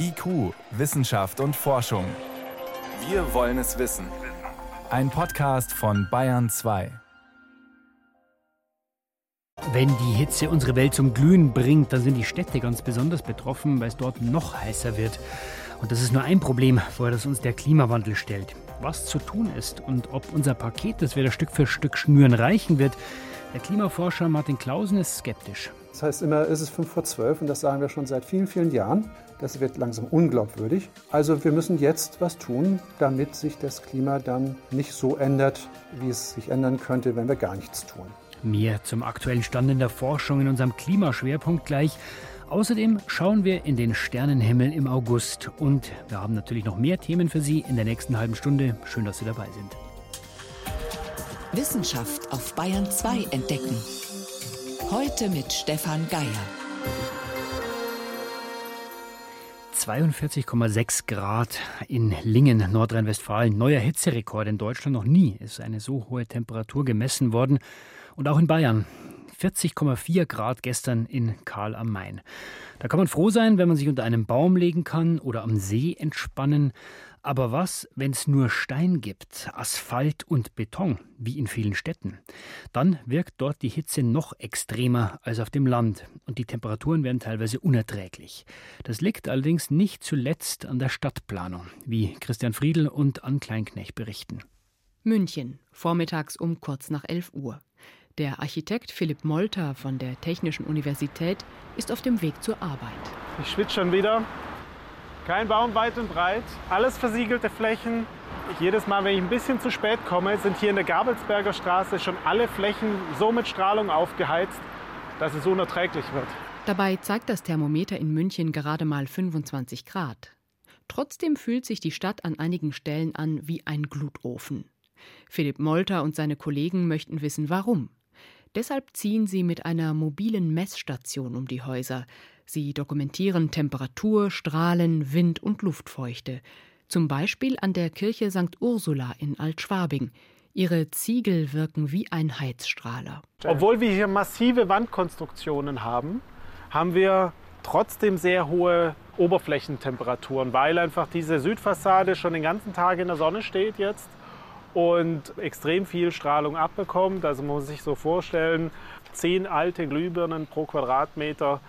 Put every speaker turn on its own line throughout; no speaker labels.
IQ, Wissenschaft und Forschung. Wir wollen es wissen. Ein Podcast von Bayern 2.
Wenn die Hitze unsere Welt zum Glühen bringt, dann sind die Städte ganz besonders betroffen, weil es dort noch heißer wird. Und das ist nur ein Problem, vor das uns der Klimawandel stellt. Was zu tun ist und ob unser Paket, das wir da Stück für Stück schnüren, reichen wird, der Klimaforscher Martin Klausen ist skeptisch.
Das heißt immer, ist es fünf vor zwölf und das sagen wir schon seit vielen, vielen Jahren. Das wird langsam unglaubwürdig. Also wir müssen jetzt was tun, damit sich das Klima dann nicht so ändert, wie es sich ändern könnte, wenn wir gar nichts tun.
Mehr zum aktuellen Stand in der Forschung in unserem Klimaschwerpunkt gleich. Außerdem schauen wir in den Sternenhimmel im August und wir haben natürlich noch mehr Themen für Sie in der nächsten halben Stunde. Schön, dass Sie dabei sind.
Wissenschaft auf Bayern 2 entdecken. Heute mit Stefan Geier.
42,6 Grad in Lingen, Nordrhein-Westfalen. Neuer Hitzerekord in Deutschland. Noch nie ist eine so hohe Temperatur gemessen worden. Und auch in Bayern. 40,4 Grad gestern in Karl am Main. Da kann man froh sein, wenn man sich unter einem Baum legen kann oder am See entspannen. Aber was, wenn es nur Stein gibt, Asphalt und Beton, wie in vielen Städten? Dann wirkt dort die Hitze noch extremer als auf dem Land und die Temperaturen werden teilweise unerträglich. Das liegt allerdings nicht zuletzt an der Stadtplanung, wie Christian Friedl und Ann Kleinknecht berichten.
München, vormittags um kurz nach 11 Uhr. Der Architekt Philipp Molter von der Technischen Universität ist auf dem Weg zur Arbeit.
Ich schwitze schon wieder. Kein Baum weit und breit, alles versiegelte Flächen. Jedes Mal, wenn ich ein bisschen zu spät komme, sind hier in der Gabelsberger Straße schon alle Flächen so mit Strahlung aufgeheizt, dass es unerträglich wird.
Dabei zeigt das Thermometer in München gerade mal 25 Grad. Trotzdem fühlt sich die Stadt an einigen Stellen an wie ein Glutofen. Philipp Molter und seine Kollegen möchten wissen, warum. Deshalb ziehen sie mit einer mobilen Messstation um die Häuser. Sie dokumentieren Temperatur, Strahlen, Wind und Luftfeuchte. Zum Beispiel an der Kirche St. Ursula in Altschwabing. Ihre Ziegel wirken wie ein Heizstrahler.
Obwohl wir hier massive Wandkonstruktionen haben, haben wir trotzdem sehr hohe Oberflächentemperaturen, weil einfach diese Südfassade schon den ganzen Tag in der Sonne steht jetzt und extrem viel Strahlung abbekommt. Also man muss sich so vorstellen, zehn alte Glühbirnen pro Quadratmeter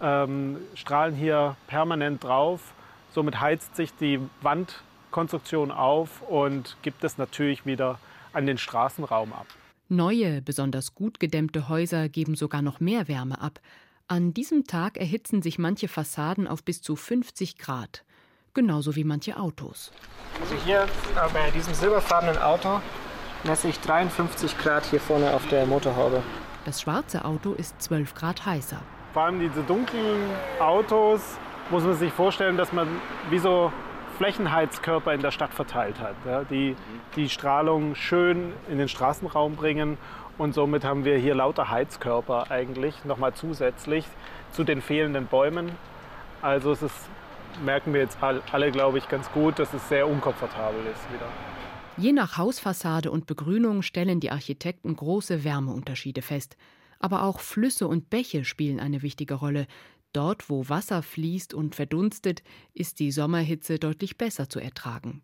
ähm, strahlen hier permanent drauf. Somit heizt sich die Wandkonstruktion auf und gibt es natürlich wieder an den Straßenraum ab.
Neue, besonders gut gedämmte Häuser geben sogar noch mehr Wärme ab. An diesem Tag erhitzen sich manche Fassaden auf bis zu 50 Grad, genauso wie manche Autos.
Also hier äh, bei diesem silberfarbenen Auto messe ich 53 Grad hier vorne auf der Motorhaube.
Das schwarze Auto ist 12 Grad heißer.
Vor allem diese dunklen Autos muss man sich vorstellen, dass man wie so Flächenheizkörper in der Stadt verteilt hat, ja, die die Strahlung schön in den Straßenraum bringen. Und somit haben wir hier lauter Heizkörper eigentlich nochmal zusätzlich zu den fehlenden Bäumen. Also es ist, merken wir jetzt alle, glaube ich, ganz gut, dass es sehr unkomfortabel ist wieder.
Je nach Hausfassade und Begrünung stellen die Architekten große Wärmeunterschiede fest. Aber auch Flüsse und Bäche spielen eine wichtige Rolle. Dort, wo Wasser fließt und verdunstet, ist die Sommerhitze deutlich besser zu ertragen.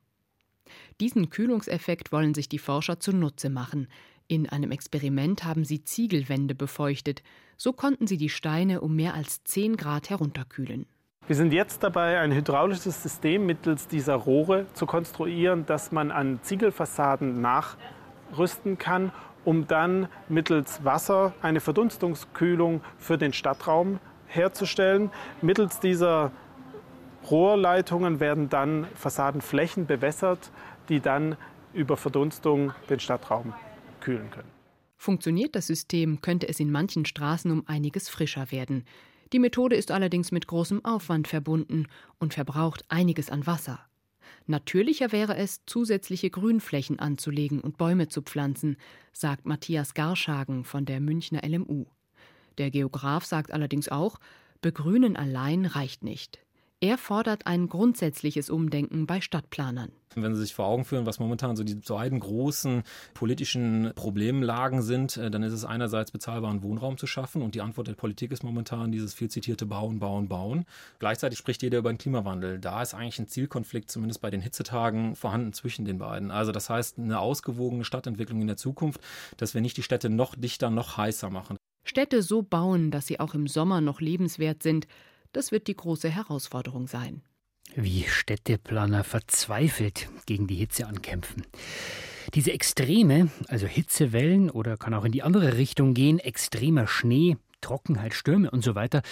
Diesen Kühlungseffekt wollen sich die Forscher zunutze machen. In einem Experiment haben sie Ziegelwände befeuchtet. So konnten sie die Steine um mehr als 10 Grad herunterkühlen.
Wir sind jetzt dabei, ein hydraulisches System mittels dieser Rohre zu konstruieren, das man an Ziegelfassaden nachrüsten kann um dann mittels Wasser eine Verdunstungskühlung für den Stadtraum herzustellen. Mittels dieser Rohrleitungen werden dann Fassadenflächen bewässert, die dann über Verdunstung den Stadtraum kühlen können.
Funktioniert das System, könnte es in manchen Straßen um einiges frischer werden. Die Methode ist allerdings mit großem Aufwand verbunden und verbraucht einiges an Wasser. Natürlicher wäre es, zusätzliche Grünflächen anzulegen und Bäume zu pflanzen, sagt Matthias Garschagen von der Münchner LMU. Der Geograf sagt allerdings auch, Begrünen allein reicht nicht. Er fordert ein grundsätzliches Umdenken bei Stadtplanern.
Wenn Sie sich vor Augen führen, was momentan so die beiden großen politischen Problemlagen sind, äh, dann ist es einerseits bezahlbaren Wohnraum zu schaffen und die Antwort der Politik ist momentan dieses viel zitierte Bauen, Bauen, Bauen. Gleichzeitig spricht jeder über den Klimawandel. Da ist eigentlich ein Zielkonflikt, zumindest bei den Hitzetagen, vorhanden zwischen den beiden. Also das heißt, eine ausgewogene Stadtentwicklung in der Zukunft, dass wir nicht die Städte noch dichter, noch heißer machen.
Städte so bauen, dass sie auch im Sommer noch lebenswert sind, das wird die große Herausforderung sein.
Wie Städteplaner verzweifelt gegen die Hitze ankämpfen. Diese Extreme, also Hitzewellen oder kann auch in die andere Richtung gehen, extremer Schnee, Trockenheit, Stürme und so weiter,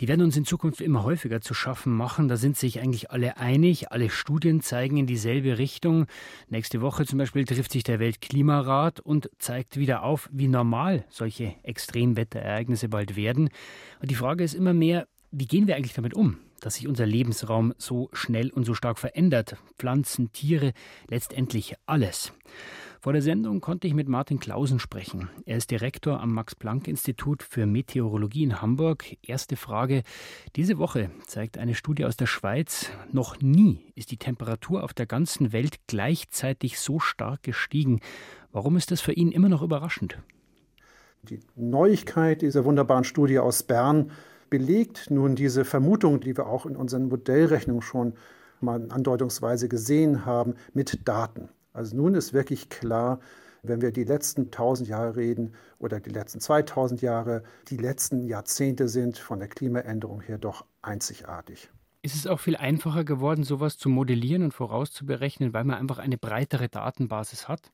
die werden uns in Zukunft immer häufiger zu schaffen machen. Da sind sich eigentlich alle einig. Alle Studien zeigen in dieselbe Richtung. Nächste Woche zum Beispiel trifft sich der Weltklimarat und zeigt wieder auf, wie normal solche Extremwetterereignisse bald werden. Und die Frage ist immer mehr, wie gehen wir eigentlich damit um, dass sich unser Lebensraum so schnell und so stark verändert? Pflanzen, Tiere, letztendlich alles. Vor der Sendung konnte ich mit Martin Klausen sprechen. Er ist Direktor am Max-Planck-Institut für Meteorologie in Hamburg. Erste Frage. Diese Woche zeigt eine Studie aus der Schweiz, noch nie ist die Temperatur auf der ganzen Welt gleichzeitig so stark gestiegen. Warum ist das für ihn immer noch überraschend?
Die Neuigkeit dieser wunderbaren Studie aus Bern belegt nun diese Vermutung, die wir auch in unseren Modellrechnungen schon mal andeutungsweise gesehen haben, mit Daten. Also nun ist wirklich klar, wenn wir die letzten 1000 Jahre reden oder die letzten 2000 Jahre, die letzten Jahrzehnte sind von der Klimaänderung her doch einzigartig.
Ist es auch viel einfacher geworden, sowas zu modellieren und vorauszuberechnen, weil man einfach eine breitere Datenbasis hat?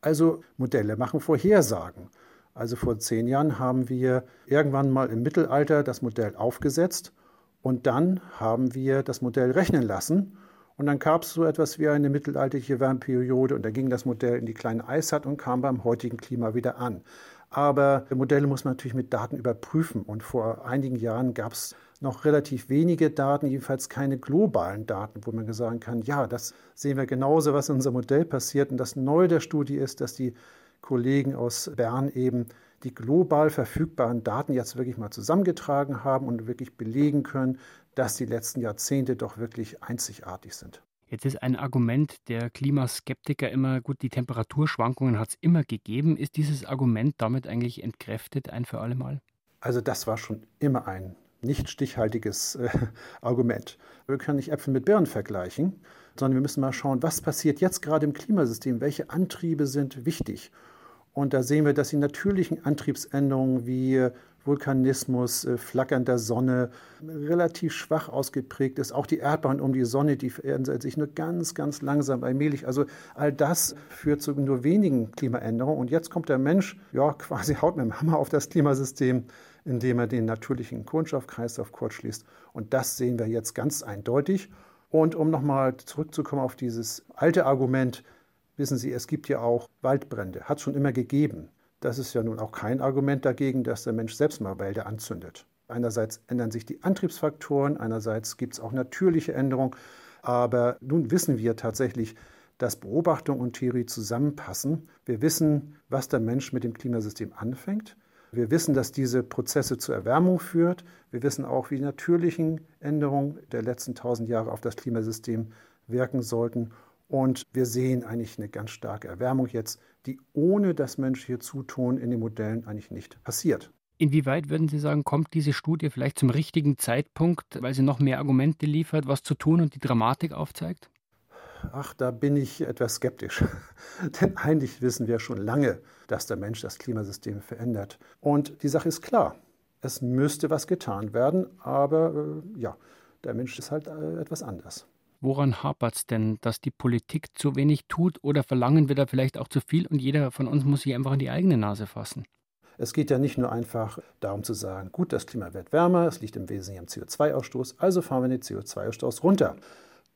Also Modelle machen Vorhersagen. Also vor zehn Jahren haben wir irgendwann mal im Mittelalter das Modell aufgesetzt und dann haben wir das Modell rechnen lassen. Und dann gab es so etwas wie eine mittelalterliche Wärmeperiode und da ging das Modell in die kleine Eiszeit und kam beim heutigen Klima wieder an. Aber Modelle muss man natürlich mit Daten überprüfen. Und vor einigen Jahren gab es noch relativ wenige Daten, jedenfalls keine globalen Daten, wo man sagen kann, ja, das sehen wir genauso, was in unserem Modell passiert. Und das Neue der Studie ist, dass die Kollegen aus Bern eben die global verfügbaren Daten jetzt wirklich mal zusammengetragen haben und wirklich belegen können, dass die letzten Jahrzehnte doch wirklich einzigartig sind.
Jetzt ist ein Argument der Klimaskeptiker immer, gut, die Temperaturschwankungen hat es immer gegeben. Ist dieses Argument damit eigentlich entkräftet ein für alle Mal?
Also das war schon immer ein nicht stichhaltiges äh, Argument. Wir können nicht Äpfel mit Birnen vergleichen, sondern wir müssen mal schauen, was passiert jetzt gerade im Klimasystem, welche Antriebe sind wichtig. Und da sehen wir, dass die natürlichen Antriebsänderungen wie Vulkanismus, äh, Flackern der Sonne relativ schwach ausgeprägt ist. Auch die Erdbahn um die Sonne, die verändert sich nur ganz, ganz langsam, allmählich. Also all das führt zu nur wenigen Klimaänderungen. Und jetzt kommt der Mensch, ja, quasi haut mit dem Hammer auf das Klimasystem, indem er den natürlichen Kohlenstoffkreislauf kurzschließt. Und das sehen wir jetzt ganz eindeutig. Und um nochmal zurückzukommen auf dieses alte Argument, Wissen Sie, es gibt ja auch Waldbrände, hat es schon immer gegeben. Das ist ja nun auch kein Argument dagegen, dass der Mensch selbst mal Wälder anzündet. Einerseits ändern sich die Antriebsfaktoren, einerseits gibt es auch natürliche Änderungen. Aber nun wissen wir tatsächlich, dass Beobachtung und Theorie zusammenpassen. Wir wissen, was der Mensch mit dem Klimasystem anfängt. Wir wissen, dass diese Prozesse zur Erwärmung führt. Wir wissen auch, wie die natürlichen Änderungen der letzten tausend Jahre auf das Klimasystem wirken sollten. Und wir sehen eigentlich eine ganz starke Erwärmung jetzt, die ohne das menschliche Zutun in den Modellen eigentlich nicht passiert.
Inwieweit würden Sie sagen, kommt diese Studie vielleicht zum richtigen Zeitpunkt, weil sie noch mehr Argumente liefert, was zu tun und die Dramatik aufzeigt?
Ach, da bin ich etwas skeptisch. Denn eigentlich wissen wir schon lange, dass der Mensch das Klimasystem verändert. Und die Sache ist klar. Es müsste was getan werden, aber äh, ja, der Mensch ist halt äh, etwas anders.
Woran hapert es denn, dass die Politik zu wenig tut oder verlangen wir da vielleicht auch zu viel und jeder von uns muss sich einfach in die eigene Nase fassen?
Es geht ja nicht nur einfach darum zu sagen, gut, das Klima wird wärmer, es liegt im Wesentlichen am CO2-Ausstoß, also fahren wir den CO2-Ausstoß runter.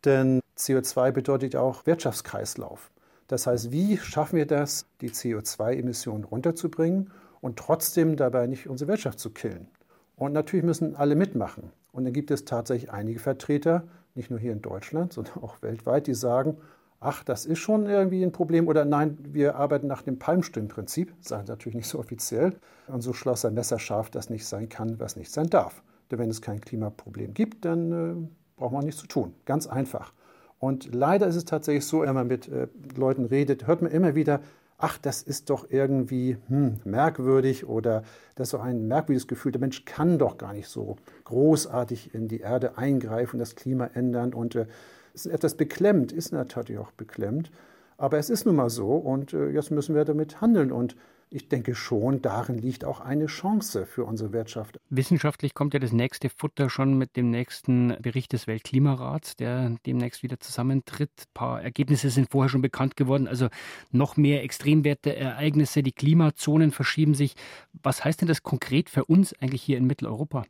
Denn CO2 bedeutet auch Wirtschaftskreislauf. Das heißt, wie schaffen wir das, die CO2-Emissionen runterzubringen und trotzdem dabei nicht unsere Wirtschaft zu killen? Und natürlich müssen alle mitmachen. Und dann gibt es tatsächlich einige Vertreter, nicht nur hier in Deutschland, sondern auch weltweit, die sagen, ach, das ist schon irgendwie ein Problem oder nein, wir arbeiten nach dem Palmstimmprinzip, sagen sie natürlich nicht so offiziell. Und so schloss ein Messer scharf, das nicht sein kann, was nicht sein darf. Denn wenn es kein Klimaproblem gibt, dann äh, braucht man nichts zu tun. Ganz einfach. Und leider ist es tatsächlich so, wenn man mit äh, Leuten redet, hört man immer wieder, ach, das ist doch irgendwie hm, merkwürdig oder das ist so ein merkwürdiges Gefühl. Der Mensch kann doch gar nicht so großartig in die Erde eingreifen, das Klima ändern. Und äh, ist etwas beklemmt, ist natürlich auch beklemmt. Aber es ist nun mal so und äh, jetzt müssen wir damit handeln. Und ich denke schon, darin liegt auch eine Chance für unsere Wirtschaft.
Wissenschaftlich kommt ja das nächste Futter schon mit dem nächsten Bericht des Weltklimarats, der demnächst wieder zusammentritt. Ein paar Ergebnisse sind vorher schon bekannt geworden. Also noch mehr Extremwerte, Ereignisse, die Klimazonen verschieben sich. Was heißt denn das konkret für uns eigentlich hier in Mitteleuropa?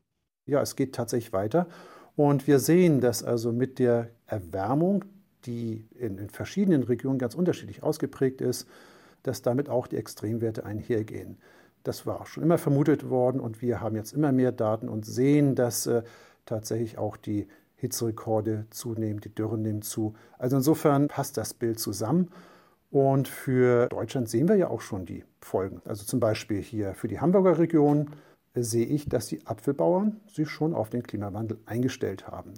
Ja, es geht tatsächlich weiter. Und wir sehen, dass also mit der Erwärmung, die in, in verschiedenen Regionen ganz unterschiedlich ausgeprägt ist, dass damit auch die Extremwerte einhergehen. Das war schon immer vermutet worden und wir haben jetzt immer mehr Daten und sehen, dass äh, tatsächlich auch die Hitzerekorde zunehmen, die Dürren nehmen zu. Also insofern passt das Bild zusammen. Und für Deutschland sehen wir ja auch schon die Folgen. Also zum Beispiel hier für die Hamburger Region sehe ich, dass die Apfelbauern sich schon auf den Klimawandel eingestellt haben.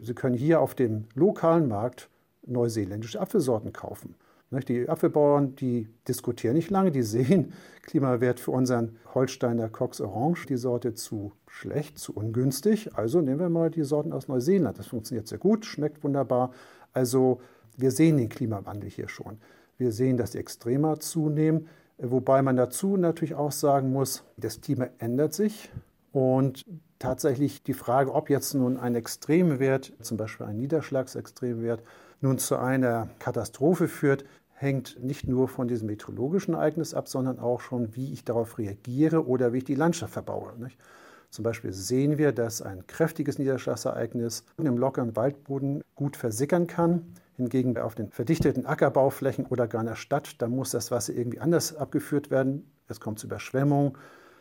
Sie können hier auf dem lokalen Markt neuseeländische Apfelsorten kaufen. Die Apfelbauern, die diskutieren nicht lange, die sehen Klimawert für unseren Holsteiner Cox Orange, die Sorte zu schlecht, zu ungünstig. Also nehmen wir mal die Sorten aus Neuseeland. Das funktioniert sehr gut, schmeckt wunderbar. Also wir sehen den Klimawandel hier schon. Wir sehen, dass die Extremer zunehmen, wobei man dazu natürlich auch sagen muss, das Klima ändert sich und tatsächlich die Frage, ob jetzt nun ein Extremwert, zum Beispiel ein Niederschlagsextremwert, nun zu einer Katastrophe führt, hängt nicht nur von diesem meteorologischen Ereignis ab, sondern auch schon, wie ich darauf reagiere oder wie ich die Landschaft verbaue. Nicht? Zum Beispiel sehen wir, dass ein kräftiges Niederschlagsereignis im lockeren Waldboden gut versickern kann. Hingegen auf den verdichteten Ackerbauflächen oder gar in der Stadt, da muss das Wasser irgendwie anders abgeführt werden. Es kommt zu Überschwemmungen.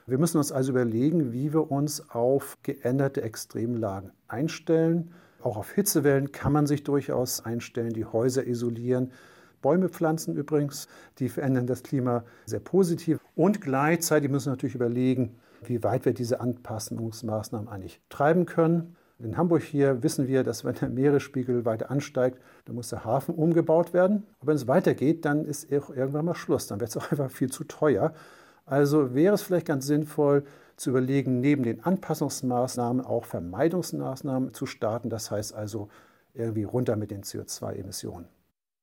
Wir müssen uns also überlegen, wie wir uns auf geänderte Extremlagen einstellen. Auch auf Hitzewellen kann man sich durchaus einstellen, die Häuser isolieren. Bäume pflanzen übrigens, die verändern das Klima sehr positiv. Und gleichzeitig müssen wir natürlich überlegen, wie weit wir diese Anpassungsmaßnahmen eigentlich treiben können. In Hamburg hier wissen wir, dass wenn der Meeresspiegel weiter ansteigt, dann muss der Hafen umgebaut werden. Aber wenn es weitergeht, dann ist irgendwann mal Schluss. Dann wird es auch einfach viel zu teuer. Also wäre es vielleicht ganz sinnvoll zu überlegen, neben den Anpassungsmaßnahmen auch Vermeidungsmaßnahmen zu starten. Das heißt also irgendwie runter mit den CO2-Emissionen.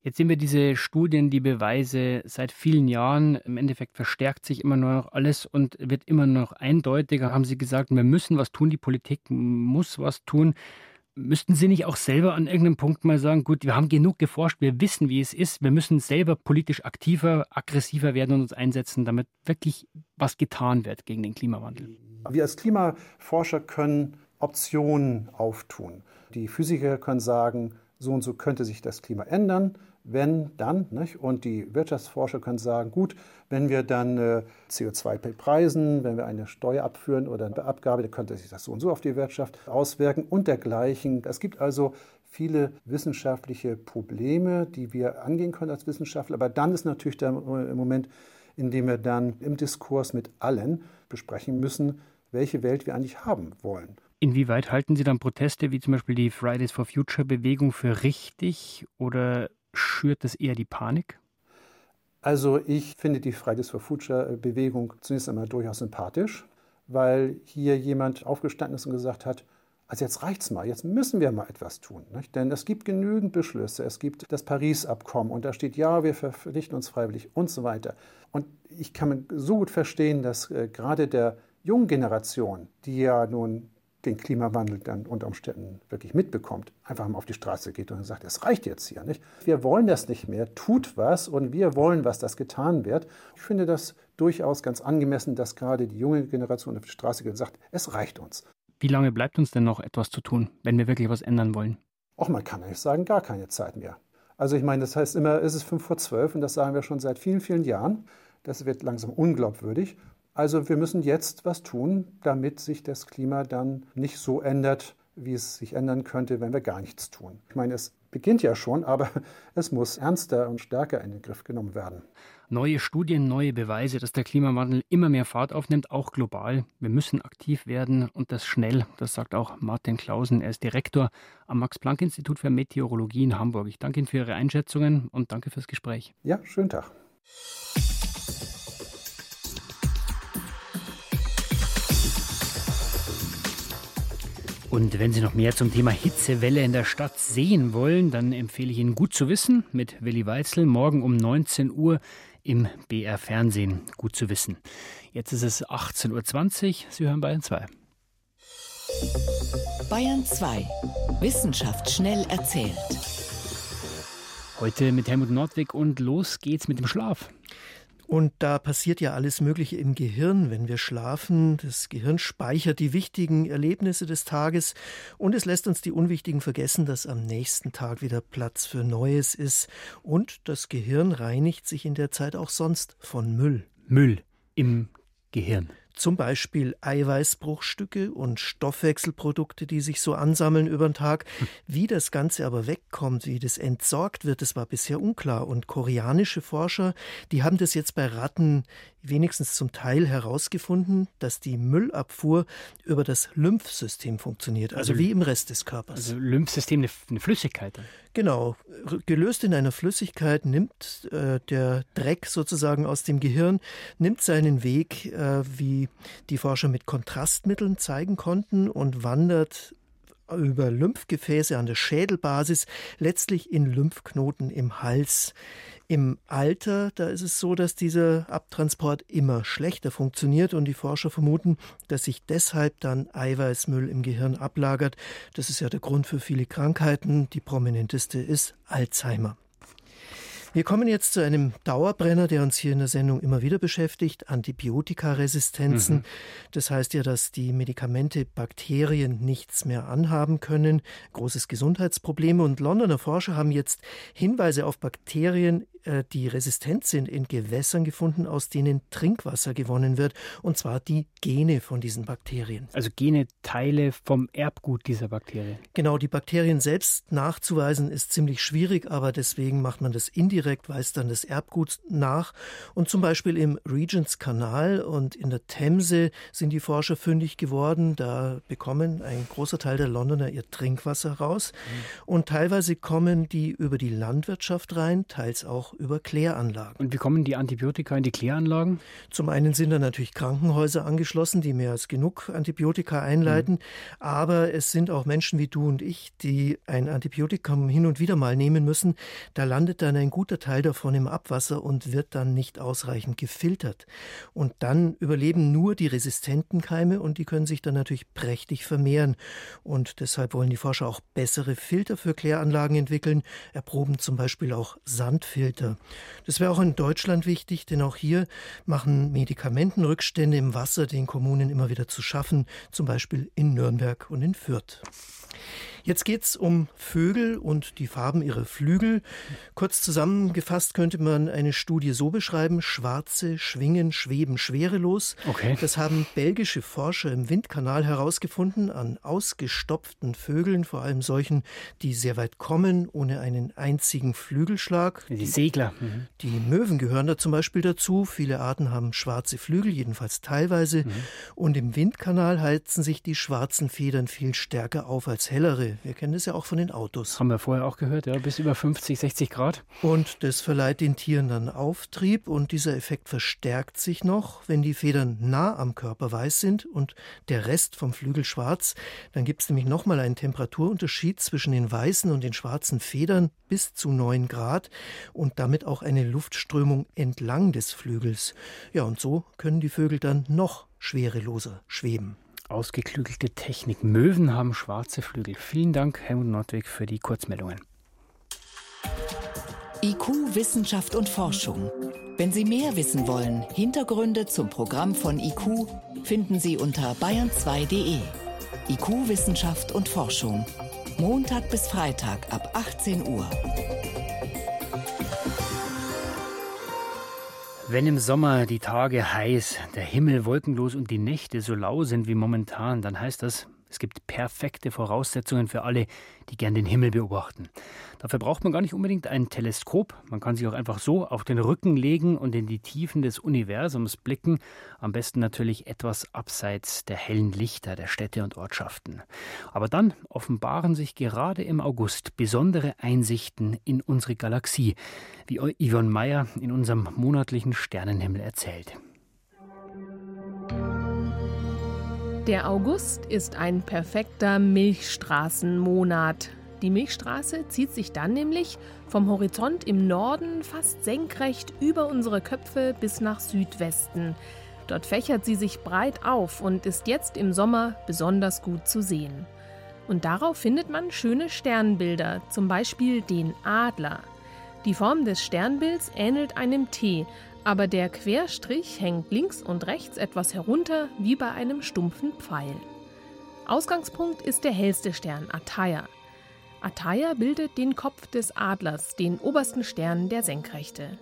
Jetzt sehen wir diese Studien, die Beweise seit vielen Jahren. Im Endeffekt verstärkt sich immer noch alles und wird immer noch eindeutiger. Haben Sie gesagt, wir müssen was tun, die Politik muss was tun. Müssten Sie nicht auch selber an irgendeinem Punkt mal sagen, gut, wir haben genug geforscht, wir wissen, wie es ist, wir müssen selber politisch aktiver, aggressiver werden und uns einsetzen, damit wirklich was getan wird gegen den Klimawandel?
Wir als Klimaforscher können Optionen auftun. Die Physiker können sagen, so und so könnte sich das Klima ändern wenn dann, nicht? und die Wirtschaftsforscher können sagen, gut, wenn wir dann äh, CO2 bepreisen, wenn wir eine Steuer abführen oder eine Abgabe, dann könnte sich das so und so auf die Wirtschaft auswirken und dergleichen. Es gibt also viele wissenschaftliche Probleme, die wir angehen können als Wissenschaftler, aber dann ist natürlich der Moment, in dem wir dann im Diskurs mit allen besprechen müssen, welche Welt wir eigentlich haben wollen.
Inwieweit halten Sie dann Proteste wie zum Beispiel die Fridays for Future Bewegung für richtig oder schürt das eher die Panik?
Also ich finde die Fridays for Future Bewegung zunächst einmal durchaus sympathisch, weil hier jemand aufgestanden ist und gesagt hat, also jetzt reicht's mal, jetzt müssen wir mal etwas tun. Nicht? Denn es gibt genügend Beschlüsse, es gibt das Paris-Abkommen und da steht, ja, wir verpflichten uns freiwillig und so weiter. Und ich kann so gut verstehen, dass äh, gerade der jungen Generation, die ja nun den Klimawandel dann unter Umständen wirklich mitbekommt, einfach mal auf die Straße geht und sagt, es reicht jetzt hier nicht. Wir wollen das nicht mehr, tut was und wir wollen, was das getan wird. Ich finde das durchaus ganz angemessen, dass gerade die junge Generation auf die Straße geht und sagt, es reicht uns.
Wie lange bleibt uns denn noch etwas zu tun, wenn wir wirklich was ändern wollen?
Auch man kann nicht sagen, gar keine Zeit mehr. Also ich meine, das heißt immer, es ist fünf vor zwölf und das sagen wir schon seit vielen, vielen Jahren. Das wird langsam unglaubwürdig. Also wir müssen jetzt was tun, damit sich das Klima dann nicht so ändert, wie es sich ändern könnte, wenn wir gar nichts tun. Ich meine, es beginnt ja schon, aber es muss ernster und stärker in den Griff genommen werden.
Neue Studien, neue Beweise, dass der Klimawandel immer mehr Fahrt aufnimmt, auch global. Wir müssen aktiv werden und das schnell. Das sagt auch Martin Klausen. Er ist Direktor am Max-Planck-Institut für Meteorologie in Hamburg. Ich danke Ihnen für Ihre Einschätzungen und danke fürs Gespräch.
Ja, schönen Tag.
Und wenn Sie noch mehr zum Thema Hitzewelle in der Stadt sehen wollen, dann empfehle ich Ihnen gut zu wissen mit Willi Weitzel morgen um 19 Uhr im BR Fernsehen. Gut zu wissen. Jetzt ist es 18.20 Uhr. Sie hören Bayern 2.
Bayern 2. Wissenschaft schnell erzählt.
Heute mit Helmut Nordwig und los geht's mit dem Schlaf.
Und da passiert ja alles Mögliche im Gehirn, wenn wir schlafen. Das Gehirn speichert die wichtigen Erlebnisse des Tages und es lässt uns die unwichtigen vergessen, dass am nächsten Tag wieder Platz für Neues ist. Und das Gehirn reinigt sich in der Zeit auch sonst von Müll.
Müll im Gehirn.
Zum Beispiel Eiweißbruchstücke und Stoffwechselprodukte, die sich so ansammeln über den Tag. Wie das Ganze aber wegkommt, wie das entsorgt wird, das war bisher unklar. Und koreanische Forscher, die haben das jetzt bei Ratten wenigstens zum Teil herausgefunden, dass die Müllabfuhr über das Lymphsystem funktioniert, also, also wie im Rest des Körpers.
Also Lymphsystem eine, eine Flüssigkeit. Dann.
Genau, gelöst in einer Flüssigkeit nimmt äh, der Dreck sozusagen aus dem Gehirn, nimmt seinen Weg, äh, wie die Forscher mit Kontrastmitteln zeigen konnten, und wandert über Lymphgefäße an der Schädelbasis letztlich in Lymphknoten im Hals im Alter, da ist es so, dass dieser Abtransport immer schlechter funktioniert und die Forscher vermuten, dass sich deshalb dann Eiweißmüll im Gehirn ablagert. Das ist ja der Grund für viele Krankheiten. Die prominenteste ist Alzheimer. Wir kommen jetzt zu einem Dauerbrenner, der uns hier in der Sendung immer wieder beschäftigt, Antibiotikaresistenzen. Mhm. Das heißt ja, dass die Medikamente Bakterien nichts mehr anhaben können. Großes Gesundheitsproblem. Und Londoner Forscher haben jetzt Hinweise auf Bakterien die resistent sind, in Gewässern gefunden, aus denen Trinkwasser gewonnen wird, und zwar die Gene von diesen Bakterien.
Also Gene Teile vom Erbgut dieser Bakterien.
Genau, die Bakterien selbst nachzuweisen ist ziemlich schwierig, aber deswegen macht man das indirekt, weist dann das Erbgut nach. Und zum Beispiel im Regents Kanal und in der Themse sind die Forscher fündig geworden. Da bekommen ein großer Teil der Londoner ihr Trinkwasser raus. Mhm. Und teilweise kommen die über die Landwirtschaft rein, teils auch über Kläranlagen.
Und wie kommen die Antibiotika in die Kläranlagen?
Zum einen sind da natürlich Krankenhäuser angeschlossen, die mehr als genug Antibiotika einleiten, mhm. aber es sind auch Menschen wie du und ich, die ein Antibiotikum hin und wieder mal nehmen müssen. Da landet dann ein guter Teil davon im Abwasser und wird dann nicht ausreichend gefiltert. Und dann überleben nur die resistenten Keime und die können sich dann natürlich prächtig vermehren. Und deshalb wollen die Forscher auch bessere Filter für Kläranlagen entwickeln, erproben zum Beispiel auch Sandfilter weiter. Das wäre auch in Deutschland wichtig, denn auch hier machen Medikamentenrückstände im Wasser den Kommunen immer wieder zu schaffen, zum Beispiel in Nürnberg und in Fürth. Jetzt geht es um Vögel und die Farben ihrer Flügel. Kurz zusammengefasst könnte man eine Studie so beschreiben: Schwarze schwingen, schweben schwerelos.
Okay.
Das haben belgische Forscher im Windkanal herausgefunden an ausgestopften Vögeln, vor allem solchen, die sehr weit kommen, ohne einen einzigen Flügelschlag.
Die Segler.
Mhm. Die Möwen gehören da zum Beispiel dazu. Viele Arten haben schwarze Flügel, jedenfalls teilweise. Mhm. Und im Windkanal heizen sich die schwarzen Federn viel stärker auf als hellere. Wir kennen das ja auch von den Autos.
Haben wir vorher auch gehört, ja, bis über 50, 60 Grad.
Und das verleiht den Tieren dann Auftrieb und dieser Effekt verstärkt sich noch, wenn die Federn nah am Körper weiß sind und der Rest vom Flügel schwarz. Dann gibt es nämlich nochmal einen Temperaturunterschied zwischen den weißen und den schwarzen Federn bis zu 9 Grad und damit auch eine Luftströmung entlang des Flügels. Ja, und so können die Vögel dann noch schwereloser schweben.
Ausgeklügelte Technik. Möwen haben schwarze Flügel. Vielen Dank, Helmut Nordwig, für die Kurzmeldungen.
IQ, Wissenschaft und Forschung. Wenn Sie mehr wissen wollen, Hintergründe zum Programm von IQ finden Sie unter bayern2.de. IQ, Wissenschaft und Forschung. Montag bis Freitag ab 18 Uhr.
Wenn im Sommer die Tage heiß, der Himmel wolkenlos und die Nächte so lau sind wie momentan, dann heißt das, Es gibt perfekte Voraussetzungen für alle, die gern den Himmel beobachten. Dafür braucht man gar nicht unbedingt ein Teleskop. Man kann sich auch einfach so auf den Rücken legen und in die Tiefen des Universums blicken. Am besten natürlich etwas abseits der hellen Lichter der Städte und Ortschaften. Aber dann offenbaren sich gerade im August besondere Einsichten in unsere Galaxie, wie Yvonne Meyer in unserem monatlichen Sternenhimmel erzählt.
Der August ist ein perfekter Milchstraßenmonat. Die Milchstraße zieht sich dann nämlich vom Horizont im Norden fast senkrecht über unsere Köpfe bis nach Südwesten. Dort fächert sie sich breit auf und ist jetzt im Sommer besonders gut zu sehen. Und darauf findet man schöne Sternbilder, zum Beispiel den Adler. Die Form des Sternbilds ähnelt einem T, aber der Querstrich hängt links und rechts etwas herunter wie bei einem stumpfen Pfeil. Ausgangspunkt ist der hellste Stern Ataya. Ataya bildet den Kopf des Adlers, den obersten Stern der Senkrechte.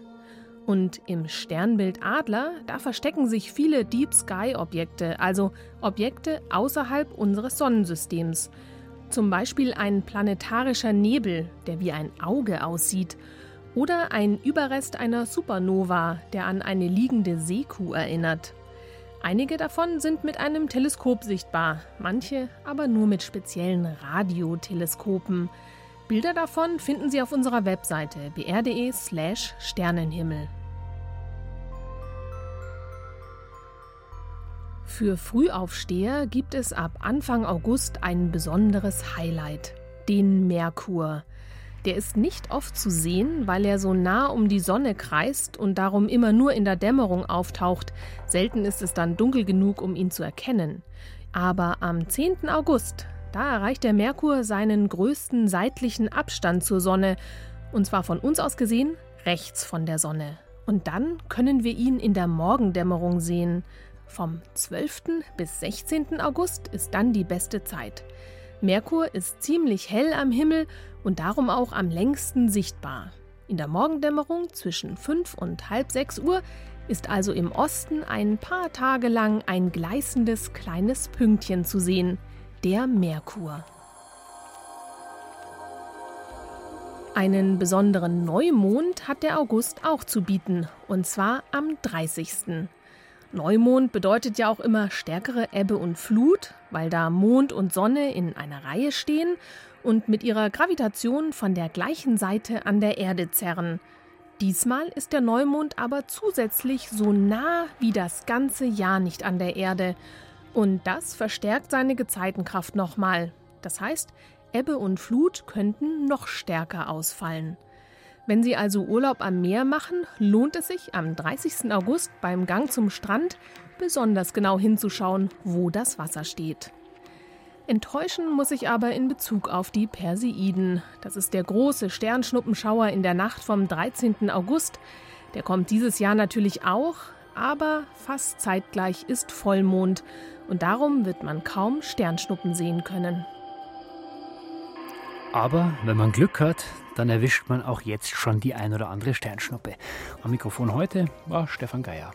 Und im Sternbild Adler, da verstecken sich viele Deep Sky Objekte, also Objekte außerhalb unseres Sonnensystems. Zum Beispiel ein planetarischer Nebel, der wie ein Auge aussieht, oder ein Überrest einer Supernova, der an eine liegende Seekuh erinnert. Einige davon sind mit einem Teleskop sichtbar, manche aber nur mit speziellen Radioteleskopen. Bilder davon finden Sie auf unserer Webseite br.de/slash Sternenhimmel. Für Frühaufsteher gibt es ab Anfang August ein besonderes Highlight, den Merkur. Der ist nicht oft zu sehen, weil er so nah um die Sonne kreist und darum immer nur in der Dämmerung auftaucht. Selten ist es dann dunkel genug, um ihn zu erkennen. Aber am 10. August, da erreicht der Merkur seinen größten seitlichen Abstand zur Sonne, und zwar von uns aus gesehen rechts von der Sonne. Und dann können wir ihn in der Morgendämmerung sehen. Vom 12. bis 16. August ist dann die beste Zeit. Merkur ist ziemlich hell am Himmel und darum auch am längsten sichtbar. In der Morgendämmerung zwischen 5 und halb 6 Uhr ist also im Osten ein paar Tage lang ein gleißendes kleines Pünktchen zu sehen, der Merkur. Einen besonderen Neumond hat der August auch zu bieten, und zwar am 30. Neumond bedeutet ja auch immer stärkere Ebbe und Flut, weil da Mond und Sonne in einer Reihe stehen und mit ihrer Gravitation von der gleichen Seite an der Erde zerren. Diesmal ist der Neumond aber zusätzlich so nah wie das ganze Jahr nicht an der Erde. Und das verstärkt seine Gezeitenkraft nochmal. Das heißt, Ebbe und Flut könnten noch stärker ausfallen. Wenn Sie also Urlaub am Meer machen, lohnt es sich am 30. August beim Gang zum Strand besonders genau hinzuschauen, wo das Wasser steht. Enttäuschen muss ich aber in Bezug auf die Perseiden. Das ist der große Sternschnuppenschauer in der Nacht vom 13. August. Der kommt dieses Jahr natürlich auch, aber fast zeitgleich ist Vollmond und darum wird man kaum Sternschnuppen sehen können.
Aber wenn man Glück hat, dann erwischt man auch jetzt schon die ein oder andere Sternschnuppe. Am Mikrofon heute war Stefan Geier.